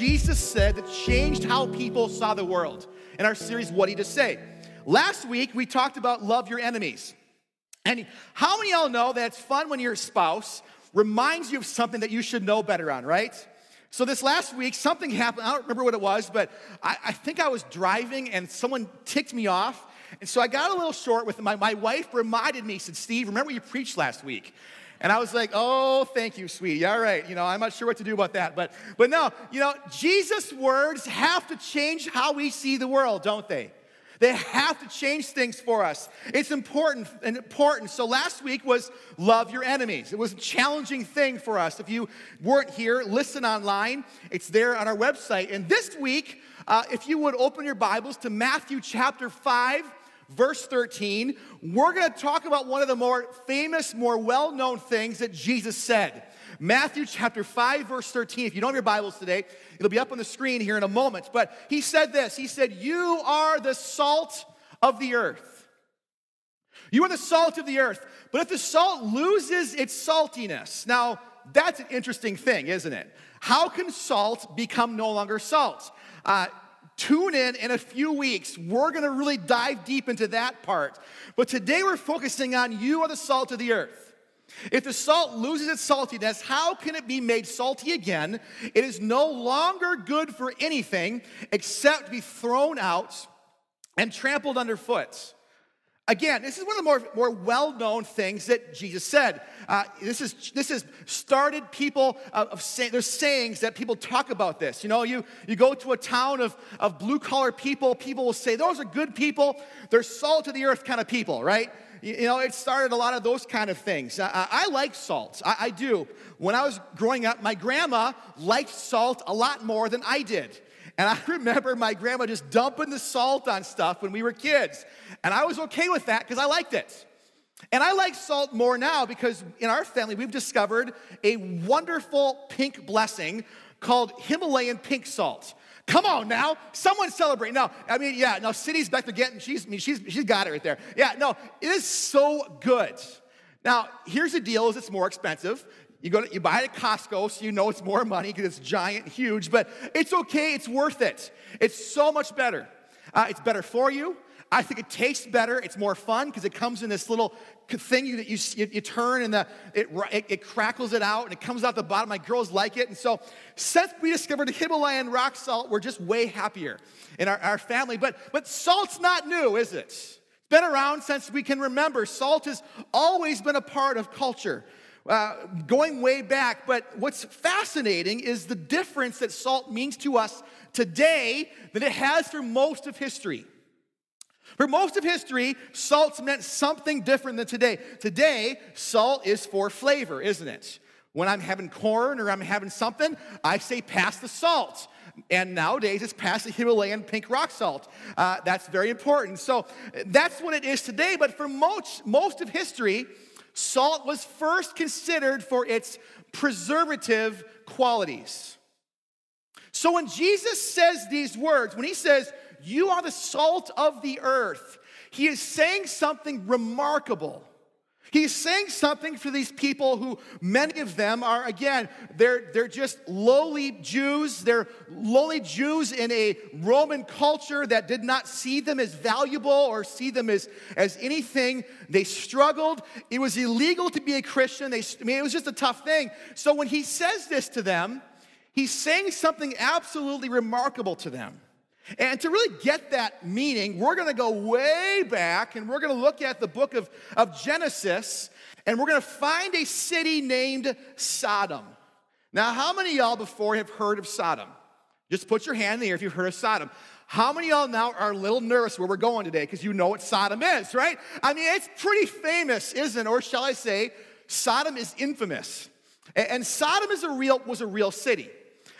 Jesus said that changed how people saw the world in our series, What He Just Say? Last week, we talked about love your enemies. And how many of y'all know that it's fun when your spouse reminds you of something that you should know better on, right? So this last week, something happened. I don't remember what it was, but I, I think I was driving and someone ticked me off. And so I got a little short with my, my wife reminded me, said, Steve, remember you preached last week? And I was like, oh, thank you, sweetie. All right. You know, I'm not sure what to do about that. But, but no, you know, Jesus' words have to change how we see the world, don't they? They have to change things for us. It's important and important. So last week was love your enemies. It was a challenging thing for us. If you weren't here, listen online. It's there on our website. And this week, uh, if you would open your Bibles to Matthew chapter 5, verse 13, we're going to talk about one of the more famous, more well known things that Jesus said. Matthew chapter 5, verse 13. If you don't have your Bibles today, it'll be up on the screen here in a moment. But he said this He said, You are the salt of the earth. You are the salt of the earth. But if the salt loses its saltiness, now that's an interesting thing, isn't it? How can salt become no longer salt? Uh, tune in in a few weeks. We're going to really dive deep into that part. But today we're focusing on you are the salt of the earth. If the salt loses its saltiness, how can it be made salty again? It is no longer good for anything except to be thrown out and trampled underfoot. Again, this is one of the more, more well known things that Jesus said. Uh, this, is, this has started people of, of say, there's sayings that people talk about this. You know, you, you go to a town of, of blue collar people, people will say, Those are good people. They're salt of the earth kind of people, right? You know, it started a lot of those kind of things. I, I like salt. I, I do. When I was growing up, my grandma liked salt a lot more than I did. And I remember my grandma just dumping the salt on stuff when we were kids. And I was okay with that because I liked it. And I like salt more now because in our family, we've discovered a wonderful pink blessing called Himalayan pink salt. Come on now, someone celebrate. No, I mean, yeah, no, City's back to getting, she's, I mean, she's, she's got it right there. Yeah, no, it is so good. Now, here's the deal is it's more expensive. You go to, you buy it at Costco, so you know it's more money because it's giant, huge, but it's okay, it's worth it. It's so much better. Uh, it's better for you. I think it tastes better. It's more fun because it comes in this little thing that you, you, you turn and the, it, it, it, crackles it out and it comes out the bottom. My girls like it. And so, since we discovered Himalayan rock salt, we're just way happier in our, our family. But, but salt's not new, is it? It's been around since we can remember. Salt has always been a part of culture. Uh, going way back, but what's fascinating is the difference that salt means to us today than it has for most of history. For most of history, salts meant something different than today. Today, salt is for flavor, isn't it? When I'm having corn or I'm having something, I say pass the salt. And nowadays, it's past the Himalayan pink rock salt. Uh, that's very important. So that's what it is today. But for most, most of history, salt was first considered for its preservative qualities. So when Jesus says these words, when he says, you are the salt of the earth. He is saying something remarkable. He's saying something for these people who, many of them are, again, they're, they're just lowly Jews. They're lowly Jews in a Roman culture that did not see them as valuable or see them as, as anything. They struggled. It was illegal to be a Christian. They, I mean, it was just a tough thing. So when he says this to them, he's saying something absolutely remarkable to them. And to really get that meaning, we're going to go way back and we're going to look at the book of, of Genesis and we're going to find a city named Sodom. Now, how many y'all before have heard of Sodom? Just put your hand in the air if you've heard of Sodom. How many y'all now are a little nervous where we're going today because you know what Sodom is, right? I mean, it's pretty famous, isn't it? Or shall I say, Sodom is infamous. And Sodom is a real, was a real city.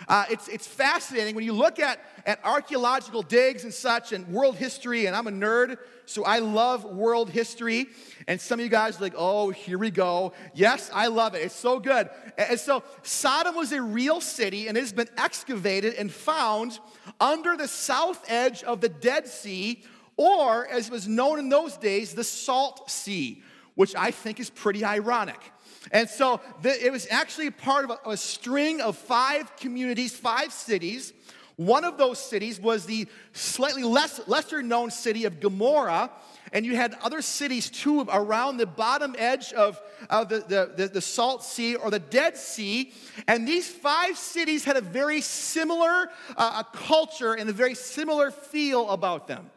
Uh, it's, it's fascinating when you look at, at archaeological digs and such and world history, and I'm a nerd, so I love world history. And some of you guys are like, oh, here we go. Yes, I love it. It's so good. And so Sodom was a real city, and it has been excavated and found under the south edge of the Dead Sea, or as it was known in those days, the Salt Sea, which I think is pretty ironic. And so the, it was actually part of a, a string of five communities, five cities. One of those cities was the slightly less, lesser known city of Gomorrah. And you had other cities too around the bottom edge of, of the, the, the, the Salt Sea or the Dead Sea. And these five cities had a very similar uh, a culture and a very similar feel about them.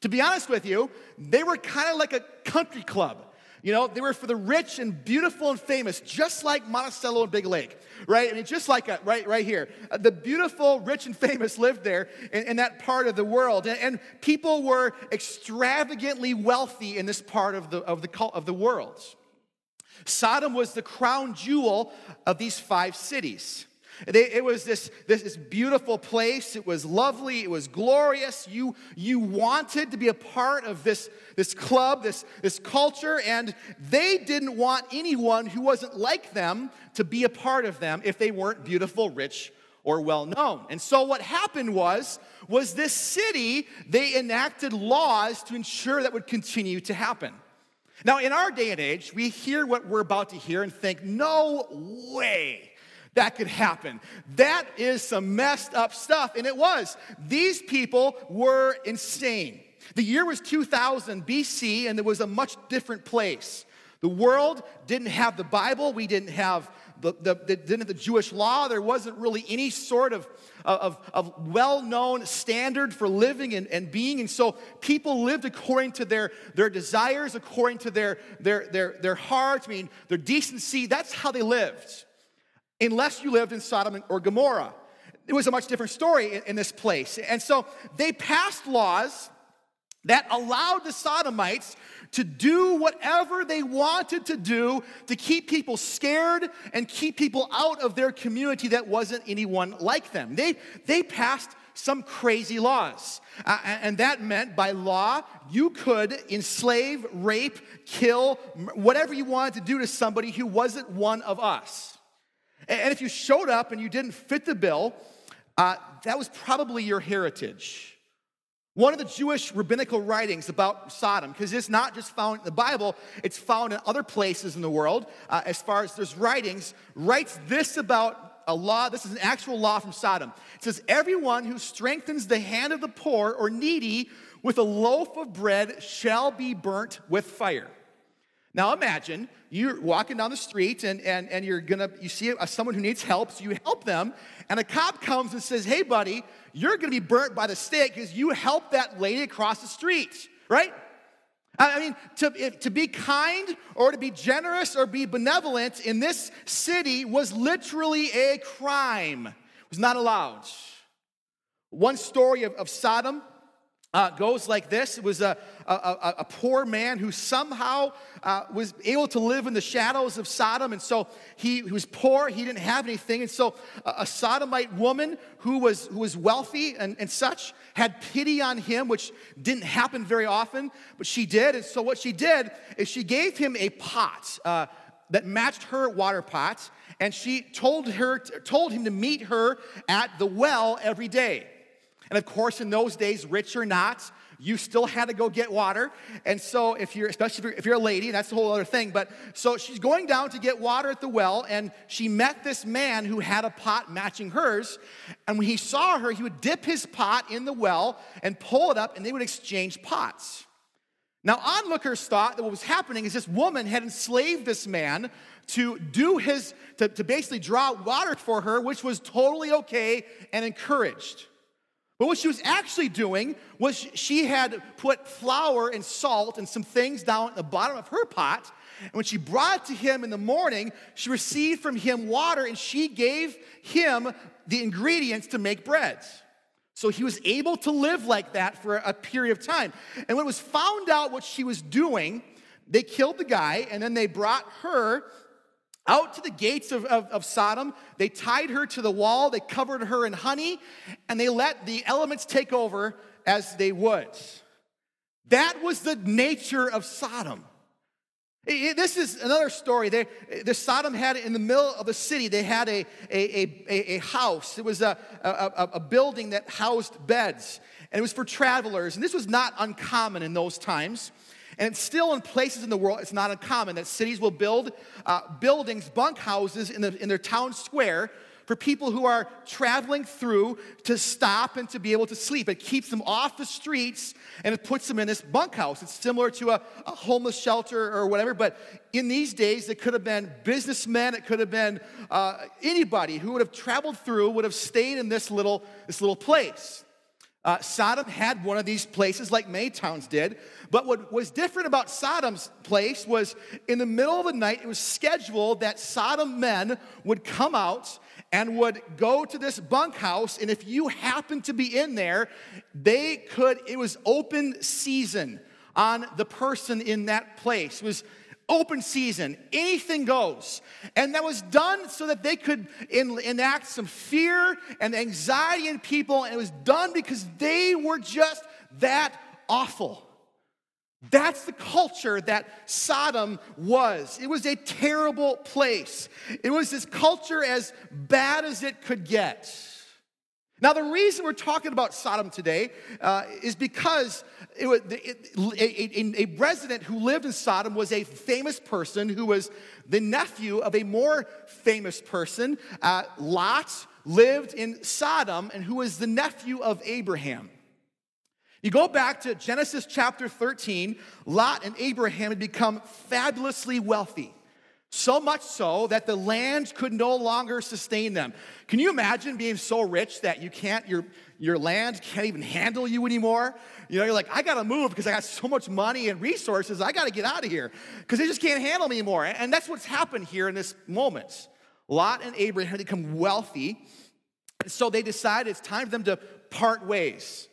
To be honest with you, they were kind of like a country club. You know, they were for the rich and beautiful and famous, just like Monticello and Big Lake, right? I mean, just like a, right, right here. Uh, the beautiful, rich, and famous lived there in, in that part of the world. And, and, people were extravagantly wealthy in this part of the, of, the, of the world. Sodom was the crown jewel of these five cities. They, it was this, this, this, beautiful place. It was lovely. It was glorious. You, you wanted to be a part of this, this club, this, this culture, and they didn't want anyone who wasn't like them to be a part of them if they weren't beautiful, rich, or well known. And so what happened was, was this city, they enacted laws to ensure that would continue to happen. Now, in our day and age, we hear what we're about to hear and think, no way that could happen. That is some messed up stuff. And it was. These people were insane. The year was 2000 BC, and it was a much different place. The world didn't have the Bible, we didn't have the, the, the, didn't have the Jewish law. There wasn't really any sort of, of, of well known standard for living and, and being. And so people lived according to their, their desires, according to their, their, their, their hearts, I mean, their decency. That's how they lived unless you lived in Sodom or Gomorrah. It was a much different story in, in this place. And so they passed laws that allowed the Sodomites to do whatever they wanted to do to keep people scared and keep people out of their community that wasn't anyone like them. They, they passed some crazy laws. Uh, and that meant by law, you could enslave, rape, kill, whatever you wanted to do to somebody who wasn't one of us. And if you showed up and you didn't fit the bill, uh, that was probably your heritage. One of the Jewish rabbinical writings about Sodom, because it's not just found in the Bible, it's found in other places in the world, uh, as far as there's writings, writes this about a law. This is an actual law from Sodom. It says, Everyone who strengthens the hand of the poor or needy with a loaf of bread shall be burnt with fire. Now imagine you're walking down the street and, and, and you're gonna you see someone who needs help, so you help them, and a cop comes and says, Hey buddy, you're gonna be burnt by the stake because you helped that lady across the street, right? I mean, to, if, to be kind or to be generous or be benevolent in this city was literally a crime. It was not allowed. One story of, of Sodom uh, goes like this it was a, a, a poor man who somehow uh, was able to live in the shadows of Sodom. And so he, he was poor, he didn't have anything. And so a, a Sodomite woman who was, who was wealthy and, and such had pity on him, which didn't happen very often, but she did. And so what she did is she gave him a pot. Uh, that matched her water pot, and she told her told him to meet her at the well every day. And of course, in those days, rich or not, you still had to go get water. And so, if you're, especially if you're, if you're, a lady, that's a whole other thing. But so she's going down to get water at the well, and she met this man who had a pot matching hers. And when he saw her, he would dip his pot in the well and pull it up, and they would exchange pots. Now, onlookers thought that what was happening is this woman had enslaved this man to do his, to, to basically draw water for her, which was totally okay and encouraged. But what she was actually doing was she had put flour and salt and some things down at the bottom of her pot. And when she brought it to him in the morning, she received from him water and she gave him the ingredients to make bread. So he was able to live like that for a period of time. And when it was found out what she was doing, they killed the guy and then they brought her out to the gates of, of, of, Sodom. They tied her to the wall, they covered her in honey, and they let the elements take over as they would. That was the nature of Sodom. This is another story. They, the Sodom had in the middle of the city, they had a, a, a, a house. It was a, a, a building that housed beds, and it was for travelers. And this was not uncommon in those times. And it's still in places in the world, it's not uncommon that cities will build uh, buildings, bunk houses in, the, in their town square for people who are traveling through to stop and to be able to sleep. It keeps them off the streets and it puts them in this bunkhouse. It's similar to a, a homeless shelter or whatever, but in these days, it could have been businessmen, it could have been uh, anybody who would have traveled through, would have stayed in this little, this little place. Uh, Sodom had one of these places, like many towns did. But what was different about Sodom's place was in the middle of the night, it was scheduled that Sodom men would come out and would go to this bunkhouse. And if you happened to be in there, they could, it was open season on the person in that place. It was open season, anything goes. And that was done so that they could in, enact some fear and anxiety in people. And it was done because they were just that awful. That's the culture that Sodom was. It was a terrible place. It was this culture as bad as it could get. Now, the reason we're talking about Sodom today uh, is because it it, a, a, a, resident who lived in Sodom was a famous person who was the nephew of a more famous person. Uh, Lot lived in Sodom and who was the nephew of Abraham. You go back to Genesis chapter 13, Lot and Abraham had become fabulously wealthy. So much so that the land could no longer sustain them. Can you imagine being so rich that you can't, your, your land can't even handle you anymore? You know, you're like, I gotta move because I got so much money and resources, I gotta get out of here because they just can't handle me anymore. And that's what's happened here in this moment. Lot and Abraham had become wealthy, And so they decided it's time for them to part ways.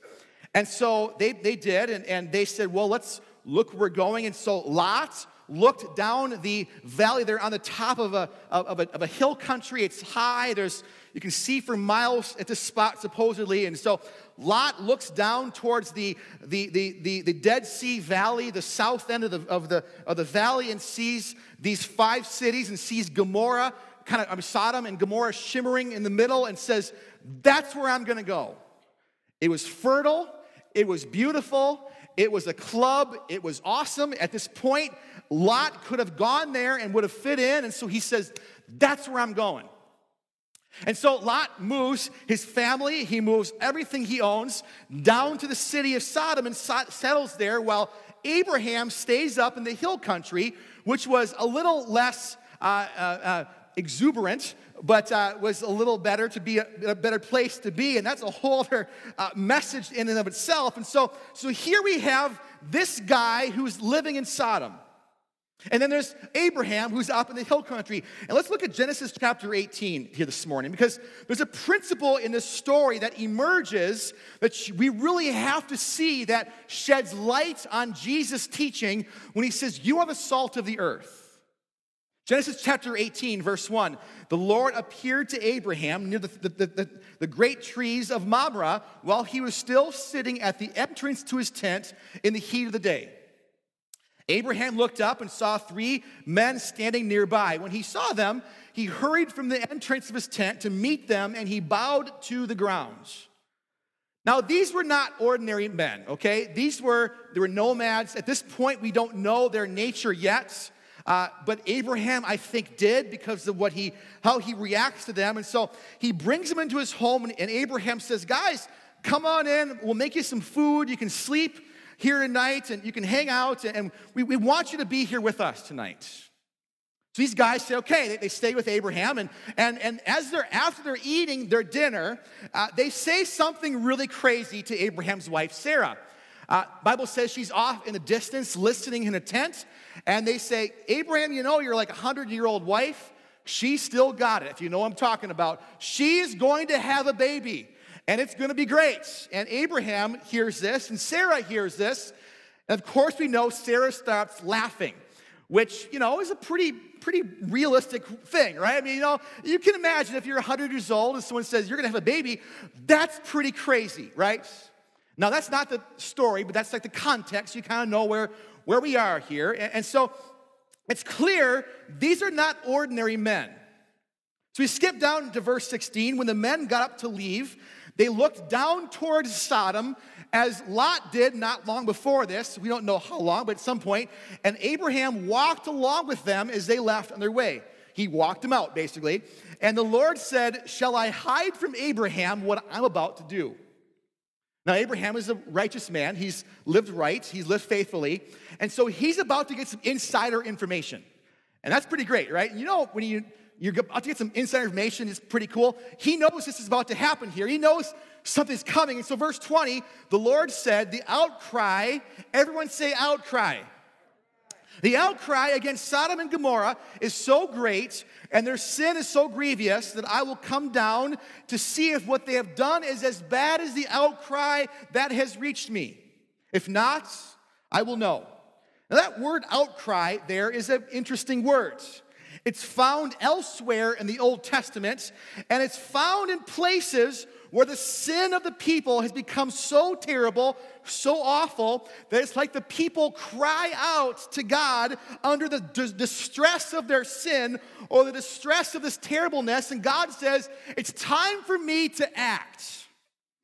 And so they, they did, and, and they said, Well, let's look where we're going. And so Lot looked down the valley. They're on the top of a, of a, of a hill country. It's high. There's, you can see for miles at this spot, supposedly. And so Lot looks down towards the, the, the, the, the Dead Sea Valley, the south end of the, of, the, of the valley, and sees these five cities and sees Gomorrah, kind of um, Sodom and Gomorrah shimmering in the middle, and says, That's where I'm going to go. It was fertile, it was beautiful, it was a club. It was awesome. At this point, Lot could have gone there and would have fit in. And so he says, That's where I'm going. And so Lot moves his family, he moves everything he owns down to the city of Sodom and settles there while Abraham stays up in the hill country, which was a little less uh, uh, uh, exuberant, but uh, was a little better to be a, a, better place to be. And that's a whole other uh, message in and of itself. And so, so here we have this guy who's living in Sodom. And then there's Abraham who's up in the hill country. And let's look at Genesis chapter 18 here this morning because there's a principle in this story that emerges that we really have to see that sheds light on Jesus' teaching when he says, You are the salt of the earth. Genesis chapter 18, verse 1. The Lord appeared to Abraham near the, the, the, the, great trees of Mamre while he was still sitting at the entrance to his tent in the heat of the day. Abraham looked up and saw three men standing nearby. When he saw them, he hurried from the entrance of his tent to meet them and he bowed to the ground. Now, these were not ordinary men, okay? These were, they were nomads. At this point, we don't know their nature yet. Uh, but Abraham, I think, did because of what he, how he reacts to them. And so he brings them into his home, and, and Abraham says, Guys, come on in. We'll make you some food. You can sleep here tonight, and you can hang out, and we, we want you to be here with us tonight. So these guys say, okay, they, they stay with Abraham, and, and, and as they're after they're eating their dinner, uh, they say something really crazy to Abraham's wife, Sarah. Uh, Bible says she's off in the distance listening in a tent, and they say, Abraham, you know, you're like a hundred year old wife. She still got it, if you know what I'm talking about. She's going to have a baby, and it's going to be great. And Abraham hears this, and Sarah hears this. And of course, we know Sarah starts laughing which, you know, is a pretty, pretty realistic thing, right? I mean, you know, you can imagine if you're 100 years old and someone says you're gonna have a baby, that's pretty crazy, right? Now, that's not the story, but that's like the context. You kind of know where, where we are here. And, and so it's clear these are not ordinary men. So we skip down to verse 16. When the men got up to leave, they looked down towards Sodom as Lot did not long before this. We don't know how long, but at some point. And Abraham walked along with them as they left on their way. He walked them out, basically. And the Lord said, Shall I hide from Abraham what I'm about to do? Now, Abraham is a righteous man. He's lived right, he's lived faithfully. And so he's about to get some insider information. And that's pretty great, right? You know, when you, you're about to get some insider information, it's pretty cool. He knows this is about to happen here. He knows something's coming. And so, verse 20, the Lord said, The outcry, everyone say outcry. The outcry against Sodom and Gomorrah is so great and their sin is so grievous that I will come down to see if what they have done is as bad as the outcry that has reached me. If not, I will know. Now, that word outcry there is an interesting word. It's found elsewhere in the Old Testament, and it's found in places where the sin of the people has become so terrible, so awful, that it's like the people cry out to God under the distress of their sin or the distress of this terribleness, and God says, It's time for me to act.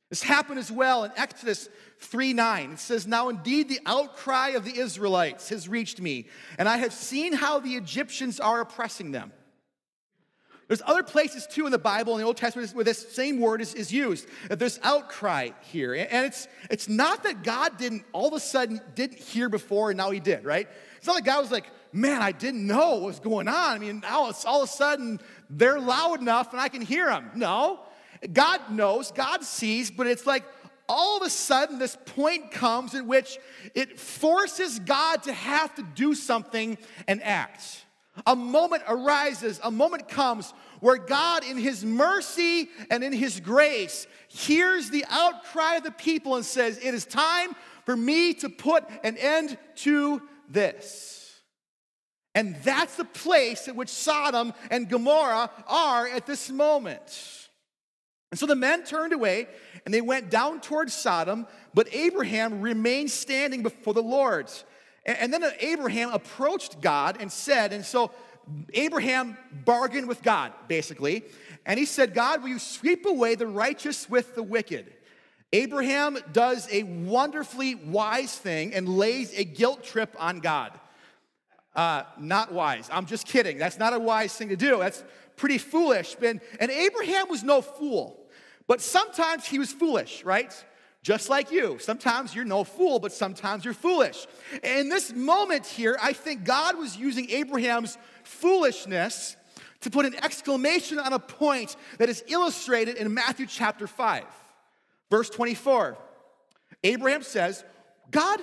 This happened as well in Exodus 3 9. It says, Now indeed the outcry of the Israelites has reached me, and I have seen how the Egyptians are oppressing them. There's other places too in the Bible, in the Old Testament, where this same word is, is used. There's outcry here. And it's, it's not that God didn't all of a sudden didn't hear before and now he did, right? It's not like God was like, man, I didn't know what was going on. I mean, now it's all of a sudden they're loud enough and I can hear them. No. God knows, God sees, but it's like all of a sudden this point comes in which it forces God to have to do something and act. A moment arises, a moment comes where God, in His mercy and in His grace, hears the outcry of the people and says, It is time for me to put an end to this. And that's the place at which Sodom and Gomorrah are at this moment. And so the men turned away and they went down towards Sodom, but Abraham remained standing before the Lord. And then Abraham approached God and said, and so Abraham bargained with God, basically, and he said, God, will you sweep away the righteous with the wicked? Abraham does a wonderfully wise thing and lays a guilt trip on God. Uh, not wise. I'm just kidding. That's not a wise thing to do. That's pretty foolish. And, and Abraham was no fool, but sometimes he was foolish, right? Just like you. Sometimes you're no fool, but sometimes you're foolish. In this moment here, I think God was using Abraham's foolishness to put an exclamation on a point that is illustrated in Matthew chapter 5, verse 24. Abraham says, God,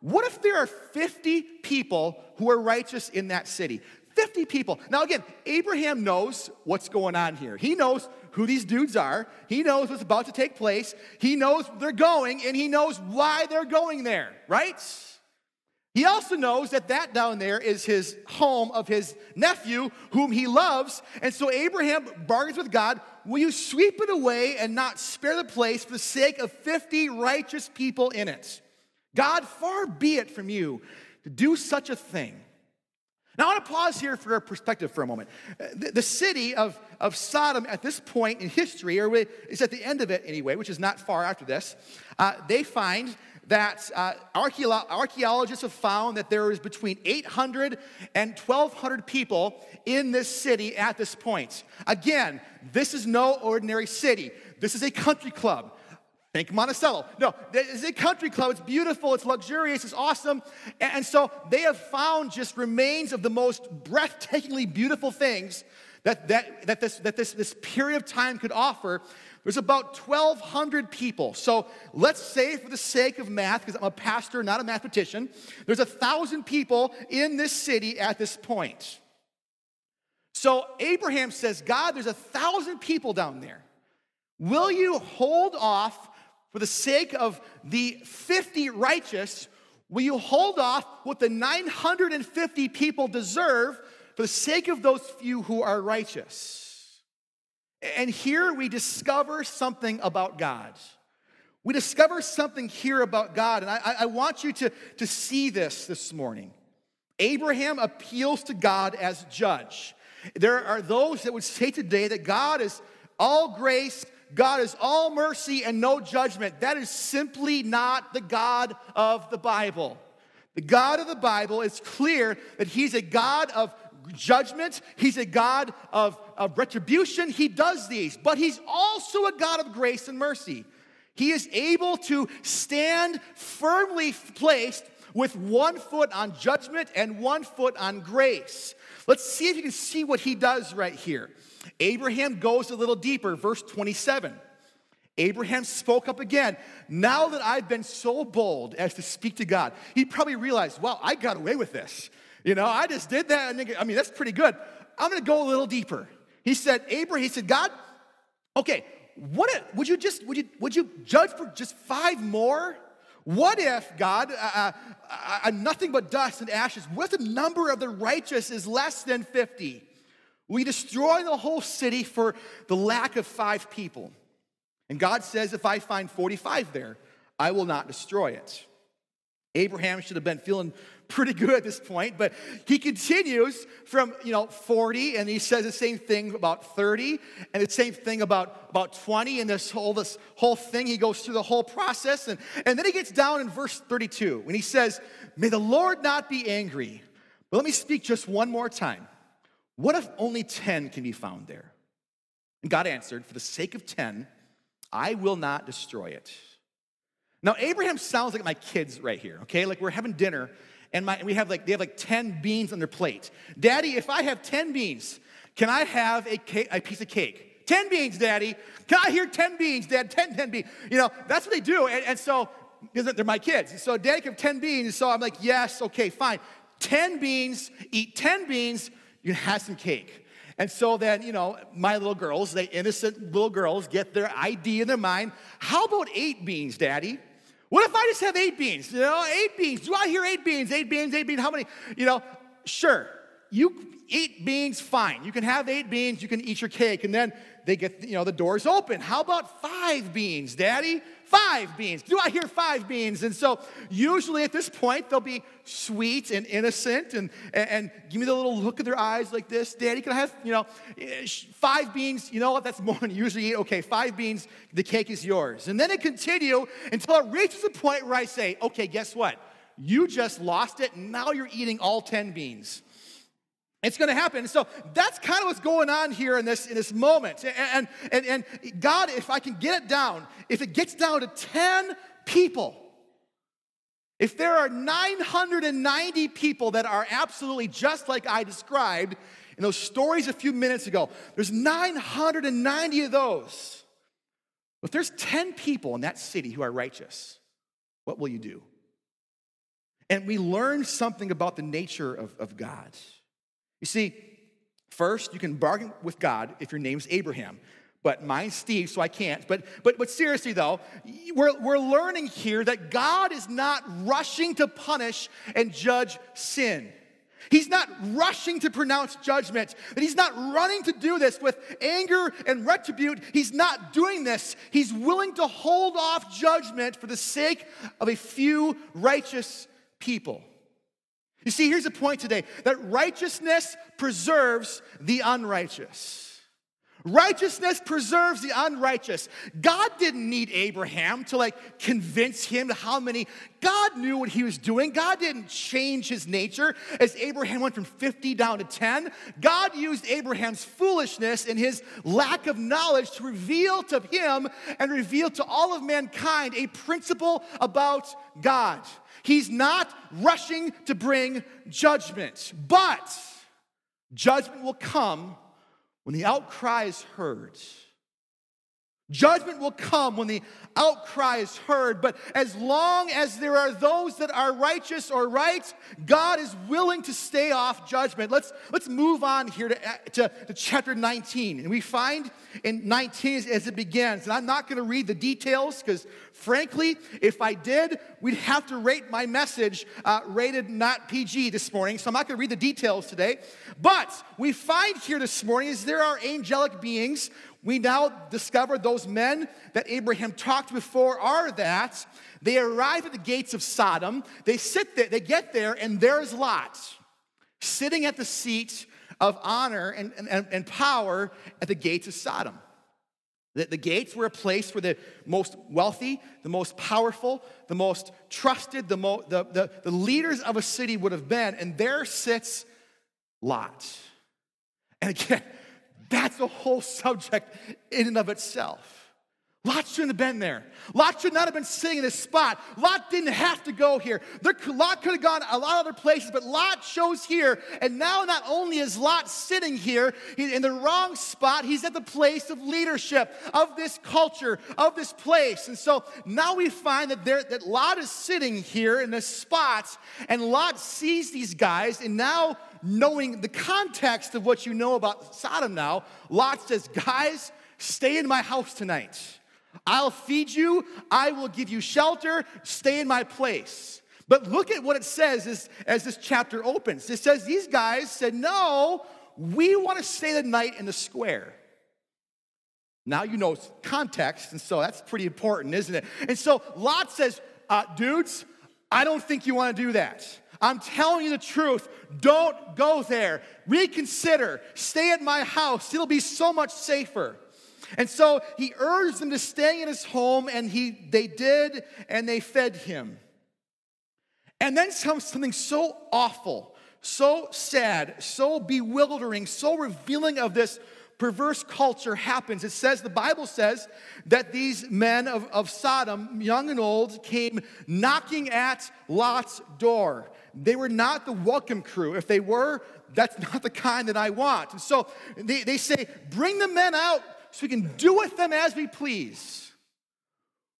what if there are 50 people who are righteous in that city? 50 people. Now, again, Abraham knows what's going on here. He knows who these dudes are. He knows what's about to take place. He knows they're going, and he knows why they're going there, right? He also knows that that down there is his home of his nephew, whom he loves. And so Abraham bargains with God Will you sweep it away and not spare the place for the sake of 50 righteous people in it? God, far be it from you to do such a thing. Now, I want to pause here for a perspective for a moment. The, the, city of, of Sodom at this point in history, or it's at the end of it anyway, which is not far after this, uh, they find that uh, archeolo- archaeologists have found that there is between 800 and 1,200 people in this city at this point. Again, this is no ordinary city. This is a country club. Think Monticello. No, it's a country club. It's beautiful, it's luxurious, it's awesome. And so they have found just remains of the most breathtakingly beautiful things that, that, that, this, that this, this period of time could offer. There's about 1,200 people. So let's say, for the sake of math, because I'm a pastor, not a mathematician, there's a thousand people in this city at this point. So Abraham says, God, there's a thousand people down there. Will you hold off for the sake of the 50 righteous, Will you hold off what the 950 people deserve for the sake of those few who are righteous? And here we discover something about God. We discover something here about God, and I, I want you to, to see this this morning. Abraham appeals to God as judge. There are those that would say today that God is all grace, God is all mercy and no judgment. That is simply not the God of the Bible. The God of the Bible is clear that He's a God of judgment, He's a God of, of retribution. He does these, but He's also a God of grace and mercy. He is able to stand firmly placed with one foot on judgment and one foot on grace. Let's see if you can see what he does right here. Abraham goes a little deeper, verse 27. Abraham spoke up again. Now that I've been so bold as to speak to God, he probably realized, wow, I got away with this. You know, I just did that. I mean, that's pretty good. I'm going to go a little deeper. He said, Abraham, he said, God, okay, what if, would you just, would you, would you judge for just five more? What if, God, uh, uh, uh, nothing but dust and ashes, what if the number of the righteous is less than 50? We destroy the whole city for the lack of five people. And God says, if I find 45 there, I will not destroy it. Abraham should have been feeling pretty good at this point, but he continues from, you know, 40, and he says the same thing about 30, and the same thing about, about 20, and this whole, this whole thing, he goes through the whole process, and, and then he gets down in verse 32, when he says, May the Lord not be angry, but let me speak just one more time. What if only 10 can be found there? And God answered, For the sake of 10, I will not destroy it. Now, Abraham sounds like my kids right here, okay? Like we're having dinner and my, we have like, they have like 10 beans on their plate. Daddy, if I have 10 beans, can I have a, cake, a piece of cake? 10 beans, Daddy. Can I hear 10 beans, Dad? 10, 10 beans. You know, that's what they do. And, and so, they're my kids. So, Daddy can have 10 beans. So I'm like, yes, okay, fine. 10 beans, eat 10 beans, you have some cake. And so then, you know, my little girls, they innocent little girls, get their ID in their mind. How about eight beans, Daddy? What if I just have eight beans? You know, eight beans. Do I hear eight beans? Eight beans, eight beans. How many? You know, sure. You eat beans, fine. You can have eight beans, you can eat your cake. And then they get, you know, the doors open. How about five beans, Daddy? Five beans. Do I hear five beans? And so, usually at this point, they'll be sweet and innocent and, and, and, give me the little look of their eyes like this. Daddy, can I have, you know, five beans? You know what? That's more than you usually eat. Okay, five beans, the cake is yours. And then it continue until it reaches a point where I say, okay, guess what? You just lost it. Now you're eating all 10 beans. It's going to happen. So that's kind of what's going on here in this, in this moment. And, and, and God, if I can get it down, if it gets down to 10 people, if there are 990 people that are absolutely just like I described in those stories a few minutes ago, there's 990 of those. If there's 10 people in that city who are righteous, what will you do? And we learn something about the nature of, of God. You see, first, you can bargain with God if your name's Abraham. But mine's Steve, so I can't. But, but, but seriously, though, we're, we're learning here that God is not rushing to punish and judge sin. He's not rushing to pronounce judgment. That he's not running to do this with anger and retribute. He's not doing this. He's willing to hold off judgment for the sake of a few righteous people. You see, here's the point today that righteousness preserves the unrighteous. Righteousness preserves the unrighteous. God didn't need Abraham to like convince him how many. God knew what he was doing. God didn't change his nature as Abraham went from 50 down to 10. God used Abraham's foolishness and his lack of knowledge to reveal to him and reveal to all of mankind a principle about God. He's not rushing to bring judgment, but judgment will come when the outcry is heard. Judgment will come when the outcry is heard, but as long as there are those that are righteous or right, God is willing to stay off judgment. Let's, let's move on here to, to, to chapter 19. And we find in 19 as, it begins, and I'm not going to read the details because, frankly, if I did, we'd have to rate my message uh, rated not PG this morning. So I'm not going to read the details today. But we find here this morning is there are angelic beings we now discover those men that Abraham talked before are that. They arrive at the gates of Sodom. They sit there, they get there, and there's Lot sitting at the seat of honor and, and, and power at the gates of Sodom. The, the gates were a place where the most wealthy, the most powerful, the most trusted, the, mo, the, the, the leaders of a city would have been, and there sits Lot. And again, that's a whole subject in and of itself. Lot shouldn't have been there. Lot should not have been sitting in this spot. Lot didn't have to go here. There, Lot could have gone a lot of other places, but Lot shows here. And now, not only is Lot sitting here in the wrong spot, he's at the place of leadership of this culture, of this place. And so now we find that, there, that Lot is sitting here in this spot, and Lot sees these guys, and now knowing the context of what you know about Sodom now, Lot says, Guys, stay in my house tonight. I'll feed you, I will give you shelter, stay in my place. But look at what it says as, as this chapter opens. It says, These guys said, No, we want to stay the night in the square. Now you know context, and so that's pretty important, isn't it? And so Lot says, uh, Dudes, I don't think you want to do that. I'm telling you the truth. Don't go there. Reconsider. Stay at my house. It'll be so much safer. And so he urged them to stay in his home, and he, they did, and they fed him. And then comes something so awful, so sad, so bewildering, so revealing of this perverse culture happens. It says, the Bible says that these men of, of Sodom, young and old, came knocking at Lot's door. They were not the welcome crew. If they were, that's not the kind that I want. And so they, they say, bring the men out so we can do with them as we please.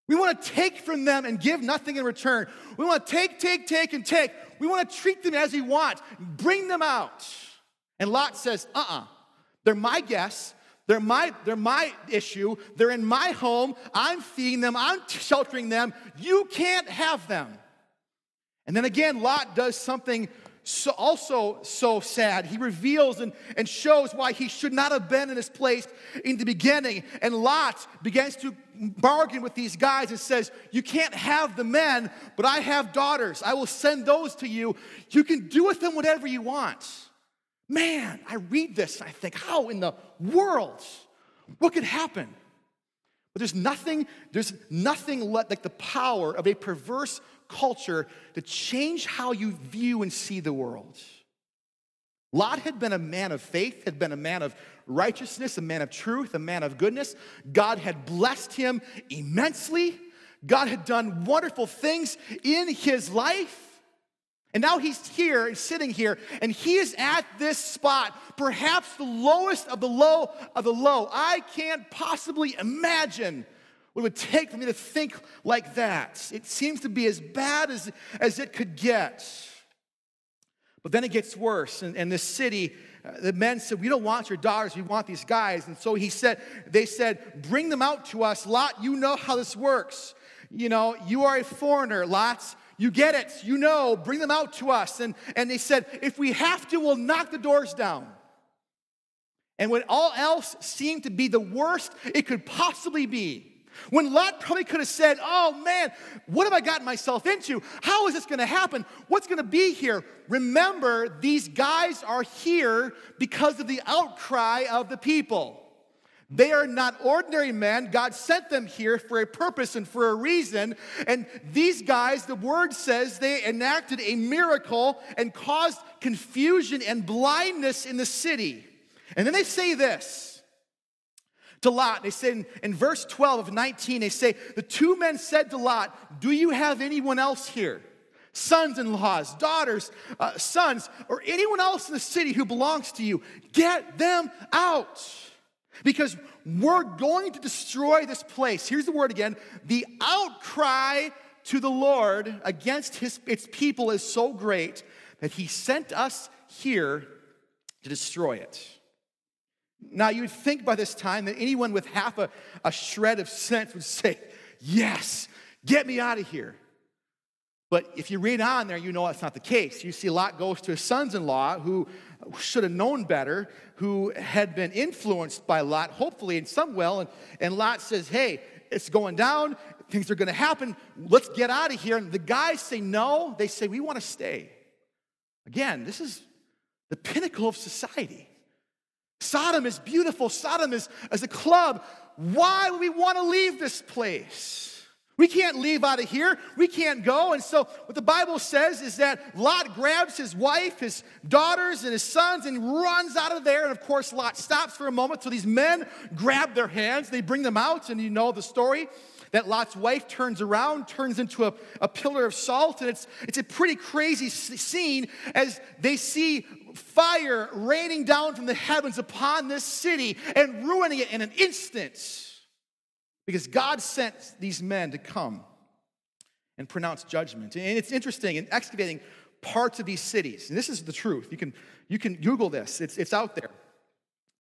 We want to take from them and give nothing in return. We want to take, take, take, and take. We want to treat them as we want. Bring them out. And Lot says, uh uh-uh. uh, they are my guests. They're my, they're my issue. They're in my home. I'm feeding them. I'm sheltering them. You can't have them. And then again, Lot does something so also so sad. He reveals and, and shows why he should not have been in this place in the beginning. And Lot begins to bargain with these guys and says, You can't have the men, but I have daughters. I will send those to you. You can do with them whatever you want. Man, I read this and I think, How in the world? What could happen? But there's nothing, there's nothing like the power of a perverse culture to change how you view and see the world. Lot had been a man of faith, had been a man of righteousness, a man of truth, a man of goodness. God had blessed him immensely. God had done wonderful things in his life. And now he's here and sitting here, and he is at this spot, perhaps the lowest of the low of the low. I can't possibly imagine what it would take for me to think like that. It seems to be as bad as, as it could get. But then it gets worse. And, and this city, uh, the men said, We don't want your daughters, we want these guys. And so he said, They said, Bring them out to us. Lot, you know how this works. You know, you are a foreigner, Lot. You get it, you know, bring them out to us. And, and they said, If we have to, we'll knock the doors down. And when all else seemed to be the worst it could possibly be, when Lot probably could have said, Oh man, what have I gotten myself into? How is this going to happen? What's going to be here? Remember, these guys are here because of the outcry of the people. They are not ordinary men. God sent them here for a purpose and for a reason. And these guys, the word says, they enacted a miracle and caused confusion and blindness in the city. And then they say this to Lot. They say in, in verse 12 of 19, they say, The two men said to Lot, Do you have anyone else here? Sons in laws, daughters, uh, sons, or anyone else in the city who belongs to you, get them out. Because we're going to destroy this place. Here's the word again the outcry to the Lord against his, its people is so great that he sent us here to destroy it. Now, you would think by this time that anyone with half a, a shred of sense would say, Yes, get me out of here. But if you read on there, you know that's not the case. You see, Lot goes to his sons in law who should have known better, who had been influenced by Lot, hopefully in some well. And, and Lot says, Hey, it's going down. Things are going to happen. Let's get out of here. And the guys say no. They say, We want to stay. Again, this is the pinnacle of society. Sodom is beautiful. Sodom is as a club. Why would we want to leave this place? We can't leave out of here. We can't go. And so, what the Bible says is that Lot grabs his wife, his daughters, and his sons and runs out of there. And of course, Lot stops for a moment. So, these men grab their hands, they bring them out, and you know the story that Lot's wife turns around, turns into a, a pillar of salt. And it's, it's a pretty crazy scene as they see fire raining down from the heavens upon this city and ruining it in an instant. Because God sent these men to come and pronounce judgment. And it's interesting in excavating parts of these cities, and this is the truth. You can, you can Google this, it's, it's out there.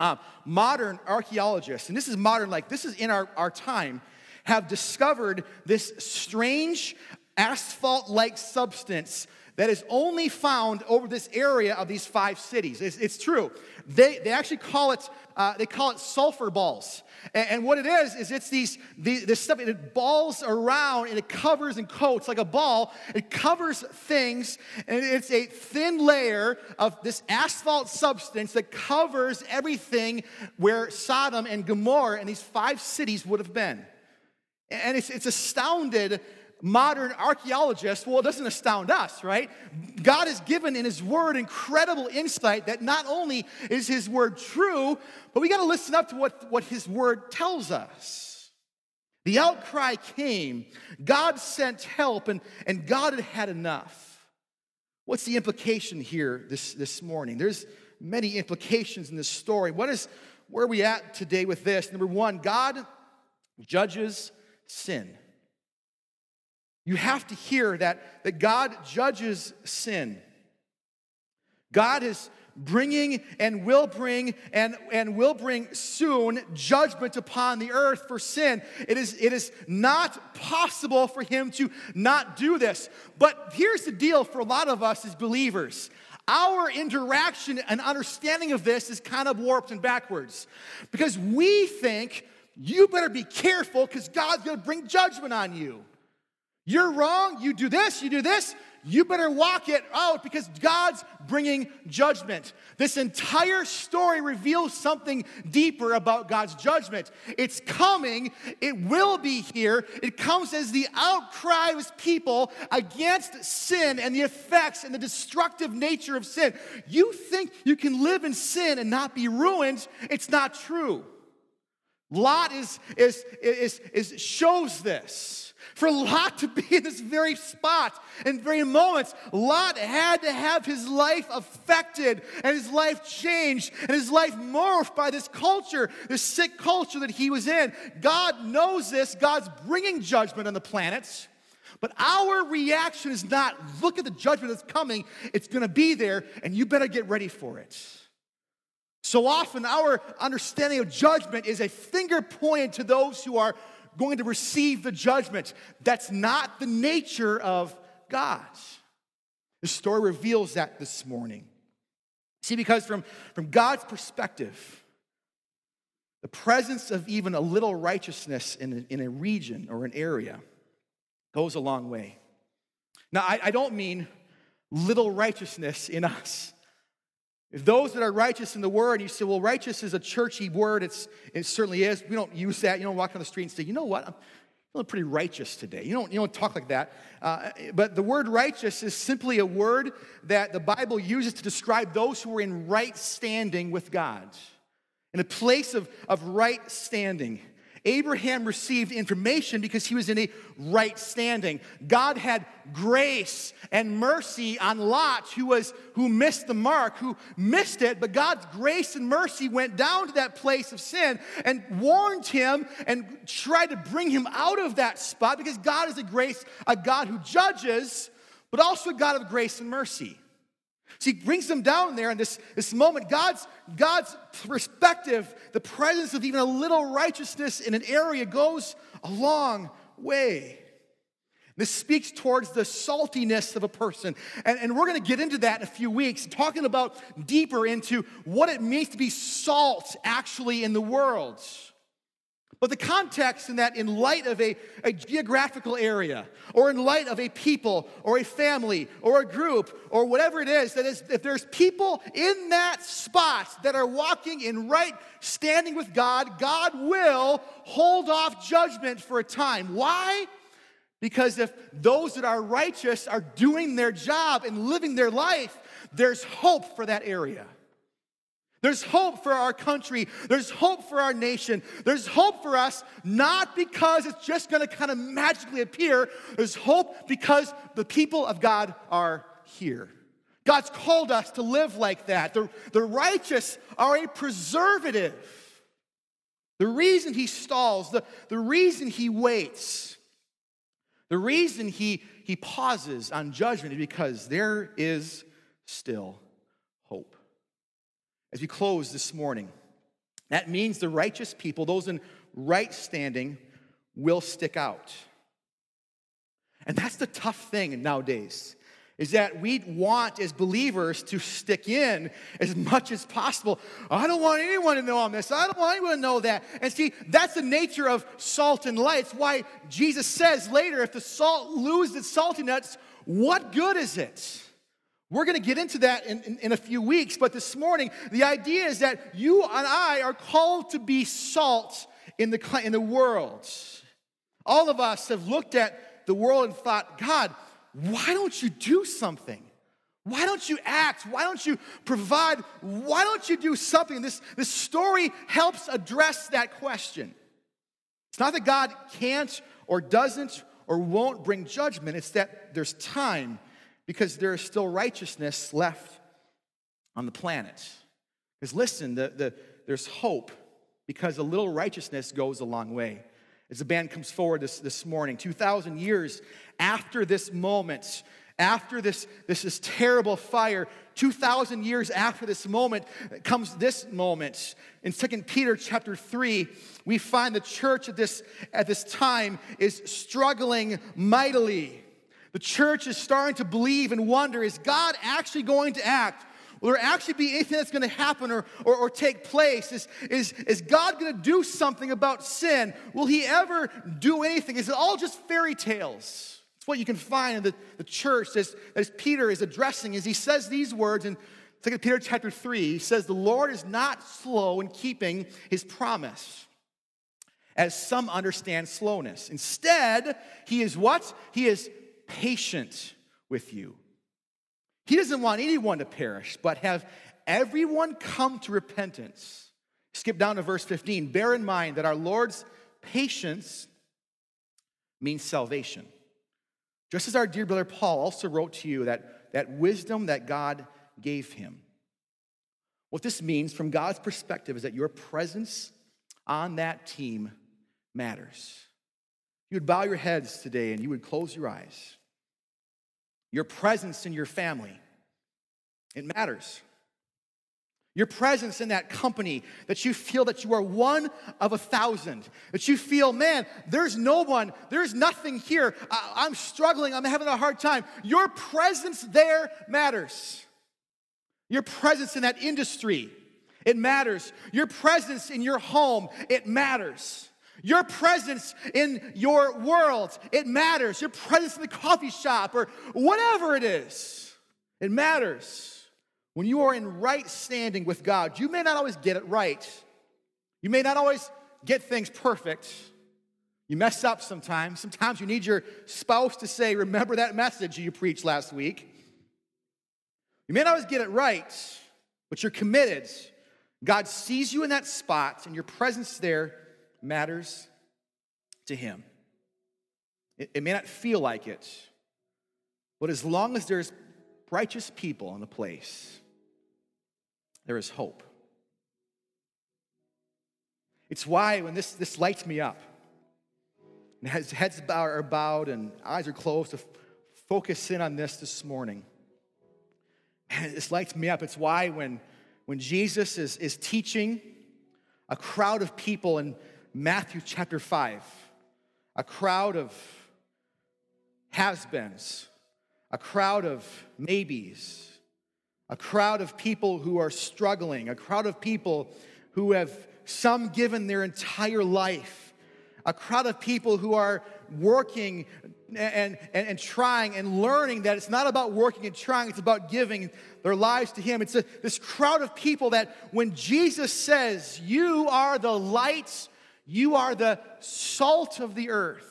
Uh, modern archaeologists, and this is modern, like this is in our, our time, have discovered this strange asphalt like substance that is only found over this area of these five cities. It's, it's true. They, they actually call it, uh, they call it sulfur balls. And, and, what it is, is it's these, the, this stuff, it balls around and it covers and coats like a ball. It covers things and it's a thin layer of this asphalt substance that covers everything where Sodom and Gomorrah and these five cities would have been. And it's, it's astounded modern archaeologists, well, it doesn't astound us, right? God has given in His Word incredible insight that not only is His Word true, but we got to listen up to what, what His Word tells us. The outcry came, God sent help, and, and God had had enough. What's the implication here this, this morning? There's many implications in this story. What is, where are we at today with this? Number one, God judges sin. You have to hear that, that God judges sin. God is bringing and will bring and, and will bring soon judgment upon the earth for sin. It is, it is not possible for him to not do this. But here's the deal for a lot of us as believers. Our interaction and understanding of this is kind of warped and backwards because we think you better be careful because God's going to bring judgment on you. You're wrong, you do this, you do this, you better walk it out because God's bringing judgment. This entire story reveals something deeper about God's judgment. It's coming, it will be here. It comes as the outcry of people against sin and the effects and the destructive nature of sin. You think you can live in sin and not be ruined? It's not true. Lot is, is, is, is shows this. For Lot to be in this very spot and very moments, Lot had to have his life affected and his life changed and his life morphed by this culture, this sick culture that he was in. God knows this. God's bringing judgment on the planets. But our reaction is not look at the judgment that's coming, it's gonna be there, and you better get ready for it. So often, our understanding of judgment is a finger pointed to those who are going to receive the judgment. That's not the nature of God. The story reveals that this morning. See, because from, from God's perspective, the presence of even a little righteousness in a, in a region or an area goes a long way. Now, I, I don't mean little righteousness in us. Those that are righteous in the word, you say, well, righteous is a churchy word. It's, it certainly is. We don't use that. You don't walk on the street and say, you know what? I'm feeling pretty righteous today. You don't, you don't talk like that. Uh, but the word righteous is simply a word that the Bible uses to describe those who are in right standing with God, in a place of, of right standing. Abraham received information because he was in a right standing. God had grace and mercy on Lot, who, was, who missed the mark, who missed it, but God's grace and mercy went down to that place of sin and warned him and tried to bring him out of that spot because God is a grace, a God who judges, but also a God of grace and mercy. So he brings them down there in this, this moment. God's, God's perspective, the presence of even a little righteousness in an area goes a long way. This speaks towards the saltiness of a person. And, and we're going to get into that in a few weeks, talking about deeper into what it means to be salt actually in the world. But the context in that, in light of a, a geographical area, or in light of a people, or a family, or a group, or whatever it is, that is, if there's people in that spot that are walking in right standing with God, God will hold off judgment for a time. Why? Because if those that are righteous are doing their job and living their life, there's hope for that area. There's hope for our country. There's hope for our nation. There's hope for us, not because it's just going to kind of magically appear. There's hope because the people of God are here. God's called us to live like that. The, the righteous are a preservative. The reason he stalls, the, the reason he waits, the reason he, he pauses on judgment is because there is still as we close this morning. That means the righteous people, those in right standing, will stick out. And that's the tough thing nowadays is that we want as believers to stick in as much as possible. I don't want anyone to know I'm this. I don't want anyone to know that. And see, that's the nature of salt and light. It's why Jesus says later, if the salt loses its saltiness, what good is it? We're going to get into that in, in, in, a few weeks, but this morning, the idea is that you and I are called to be salt in the, in the world. All of us have looked at the world and thought, God, why don't you do something? Why don't you act? Why don't you provide? Why don't you do something? This, this story helps address that question. It's not that God can't or doesn't or won't bring judgment, it's that there's time because there is still righteousness left on the planet. Because listen, the, the, there's hope because a little righteousness goes a long way. As the band comes forward this, this morning, 2,000 years after this moment, after this, this, this terrible fire, 2,000 years after this moment comes this moment. In 2 Peter chapter 3, we find the church at this, at this time is struggling mightily. The church is starting to believe and wonder is God actually going to act? Will there actually be anything that's going to happen or, or, or take place? Is, is, is God going to do something about sin? Will He ever do anything? Is it all just fairy tales? It's what you can find in the, the church as, as Peter is addressing as he says these words in 2 Peter chapter 3. He says, The Lord is not slow in keeping his promise as some understand slowness. Instead, he is what? He is patient with you. He doesn't want anyone to perish, but have everyone come to repentance. Skip down to verse 15. Bear in mind that our Lord's patience means salvation. Just as our dear brother Paul also wrote to you that, that wisdom that God gave him. What this means from God's perspective is that your presence on that team matters you would bow your heads today and you would close your eyes. Your presence in your family, it matters. Your presence in that company, that you feel that you are one of a thousand, that you feel, man, there's no one, there's nothing here. I, am struggling, I'm having a hard time. Your presence there matters. Your presence in that industry, it matters. Your presence in your home, it matters. Your presence in your world, it matters. Your presence in the coffee shop or whatever it is, it matters. When you are in right standing with God, you may not always get it right. You may not always get things perfect. You mess up sometimes. Sometimes you need your spouse to say, Remember that message you preached last week. You may not always get it right, but you're committed. God sees you in that spot, and your presence there matters to Him. It, it may not feel like it, but as long as there's righteous people in a place, there is hope. It's why when this, this lights me up, and heads, heads are bowed and eyes are closed to focus in on this this morning. And this lights me up. It's why when, when Jesus is, is teaching a crowd of people in Matthew chapter 5, a crowd of has beens, a crowd of maybes, a crowd of people who are struggling, a crowd of people who have some given their entire life, a crowd of people who are working and, and, and trying and learning that it's not about working and trying, it's about giving their lives to Him. It's a, this crowd of people that when Jesus says, You are the lights, you are the salt of the earth,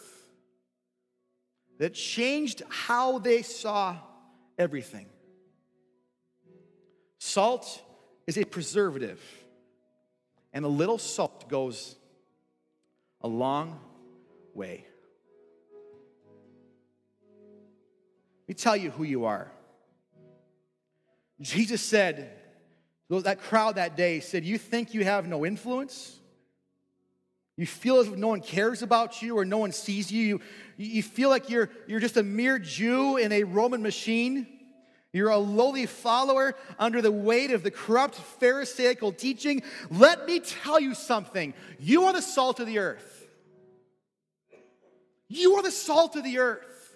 that changed how they saw everything. Salt is a preservative, and a little salt goes a long way. Let me tell you who you are. Jesus said, that crowd that day said, You think you have no influence? You feel as if no one cares about you or no one sees you. You, you feel like you're, you're just a mere Jew in a Roman machine. You're a lowly follower under the weight of the corrupt Pharisaical teaching. Let me tell you something. You are the salt of the earth. You are the salt of the earth.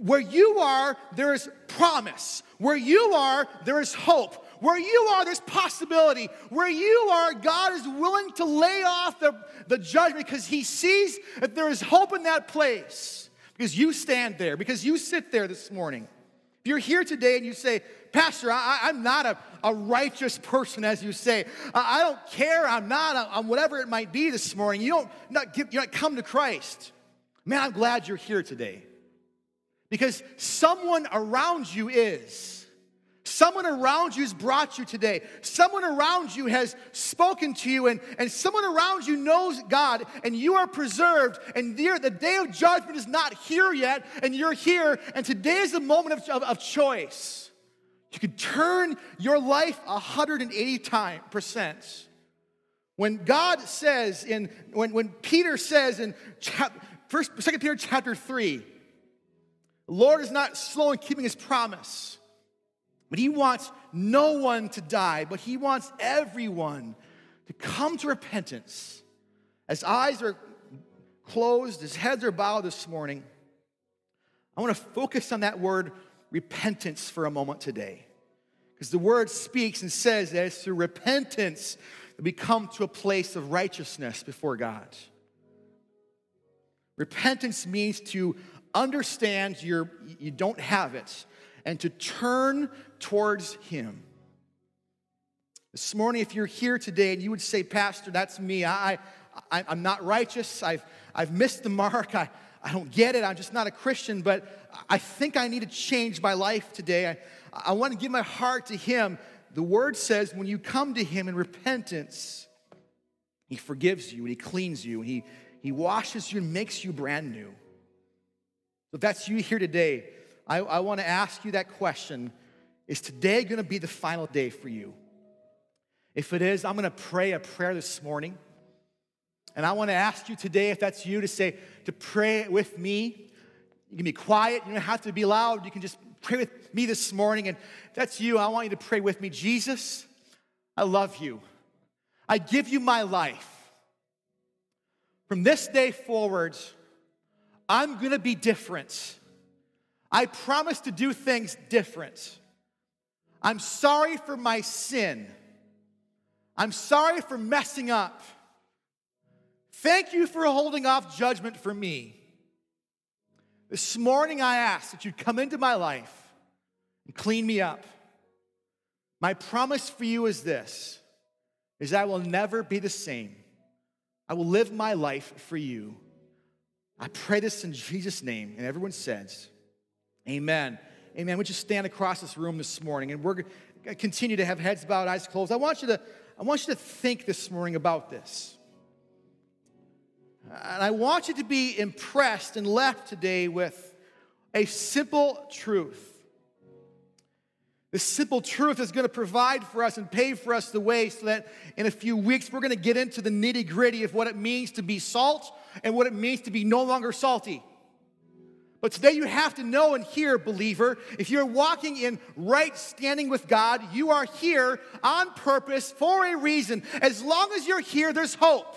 Where you are, there is promise. Where you are, there is hope. Where you are, there's possibility. Where you are, God is willing to lay off the, the judgment because He sees that there is hope in that place. Because you stand there, because you sit there this morning. If you're here today and you say, Pastor, I, am not a, a righteous person, as you say. I, I don't care. I'm not. I'm whatever it might be this morning. You don't not give, you not come to Christ. Man, I'm glad you're here today. Because someone around you is. Someone around you has brought you today. Someone around you has spoken to you, and, and someone around you knows God, and you are preserved, and the day of judgment is not here yet, and you're here, and today is the moment of, of, of choice. You could turn your life 180 time, percent. When God says in, when, when Peter says in chap, first, second Peter chapter 3, the Lord is not slow in keeping his promise but he wants no one to die, but he wants everyone to come to repentance. As eyes are closed, as heads are bowed this morning, I want to focus on that word repentance for a moment today. Because the word speaks and says that it's through repentance that we come to a place of righteousness before God. Repentance means to understand you you don't have it and to turn towards Him. This morning, if you're here today and you would say, Pastor, that's me, I, I, am not righteous, I've, I've missed the mark, I, I don't get it, I'm just not a Christian, but I think I need to change my life today. I, I want to give my heart to Him. The Word says when you come to Him in repentance, He forgives you and He cleans you and He, he washes you and makes you brand new. If that's you here today, I, I want to ask you that question Is today going to be the final day for you? If it is, I'm going to pray a prayer this morning. And I want to ask you today, if that's you, to say, to pray with me. You can be quiet, you don't have to be loud. You can just pray with me this morning. And that's you, I want you to pray with me. Jesus, I love you. I give you my life. From this day forward, I'm going to be different. I promise to do things different. I'm sorry for my sin. I'm sorry for messing up. Thank you for holding off judgment for me. This morning I ask that you'd come into my life and clean me up. My promise for you is this is I will never be the same. I will live my life for you. I pray this in Jesus' name. And everyone says, Amen. Amen. We just stand across this room this morning and we're going to continue to have heads bowed, eyes closed. I want you to, I want you to think this morning about this. And I want you to be impressed and left today with a simple truth. This simple truth is going to provide for us and pave for us the way so that in a few weeks we're going to get into the nitty gritty of what it means to be salt and what it means to be no longer salty. But today you have to know and hear, believer, if you're walking in right standing with God, you are here on purpose for a reason. As long as you're here, there's hope.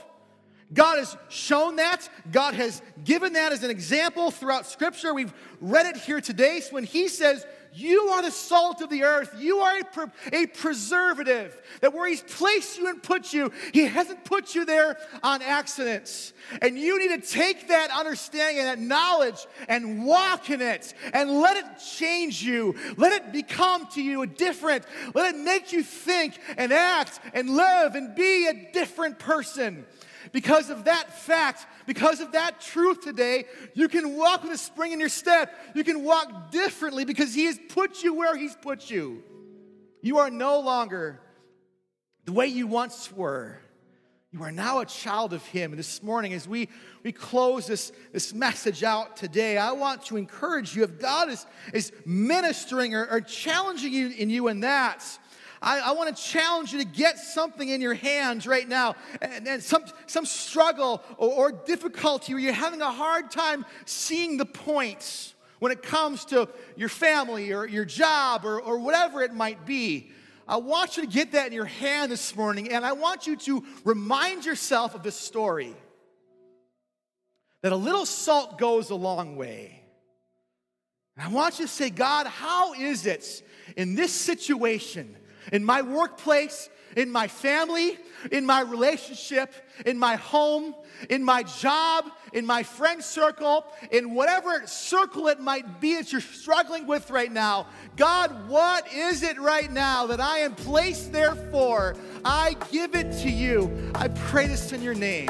God has shown that. God has given that as an example throughout Scripture. We've read it here today. So when He says, You are the salt of the earth, you are a, a preservative, that where He's placed you and put you, He hasn't put you there on accidents. And you need to take that understanding and that knowledge and walk in it and let it change you. Let it become to you a different. Let it make you think and act and live and be a different person. Because of that fact, because of that truth today, you can walk with a spring in your step. You can walk differently because He has put you where He's put you. You are no longer the way you once were. You are now a child of Him. And this morning, as we, we close this, this message out today, I want to encourage you if God is, is ministering or, or challenging you in you in that, I, I want to challenge you to get something in your hands right now and, and some, some struggle or, or difficulty where you're having a hard time seeing the points when it comes to your family or your job or, or whatever it might be. I want you to get that in your hand this morning, and I want you to remind yourself of this story that a little salt goes a long way. And I want you to say, God, how is it in this situation in my workplace, in my family, in my relationship, in my home, in my job, in my friend circle, in whatever circle it might be that you're struggling with right now. God, what is it right now that I am placed there for? I give it to you. I pray this in your name.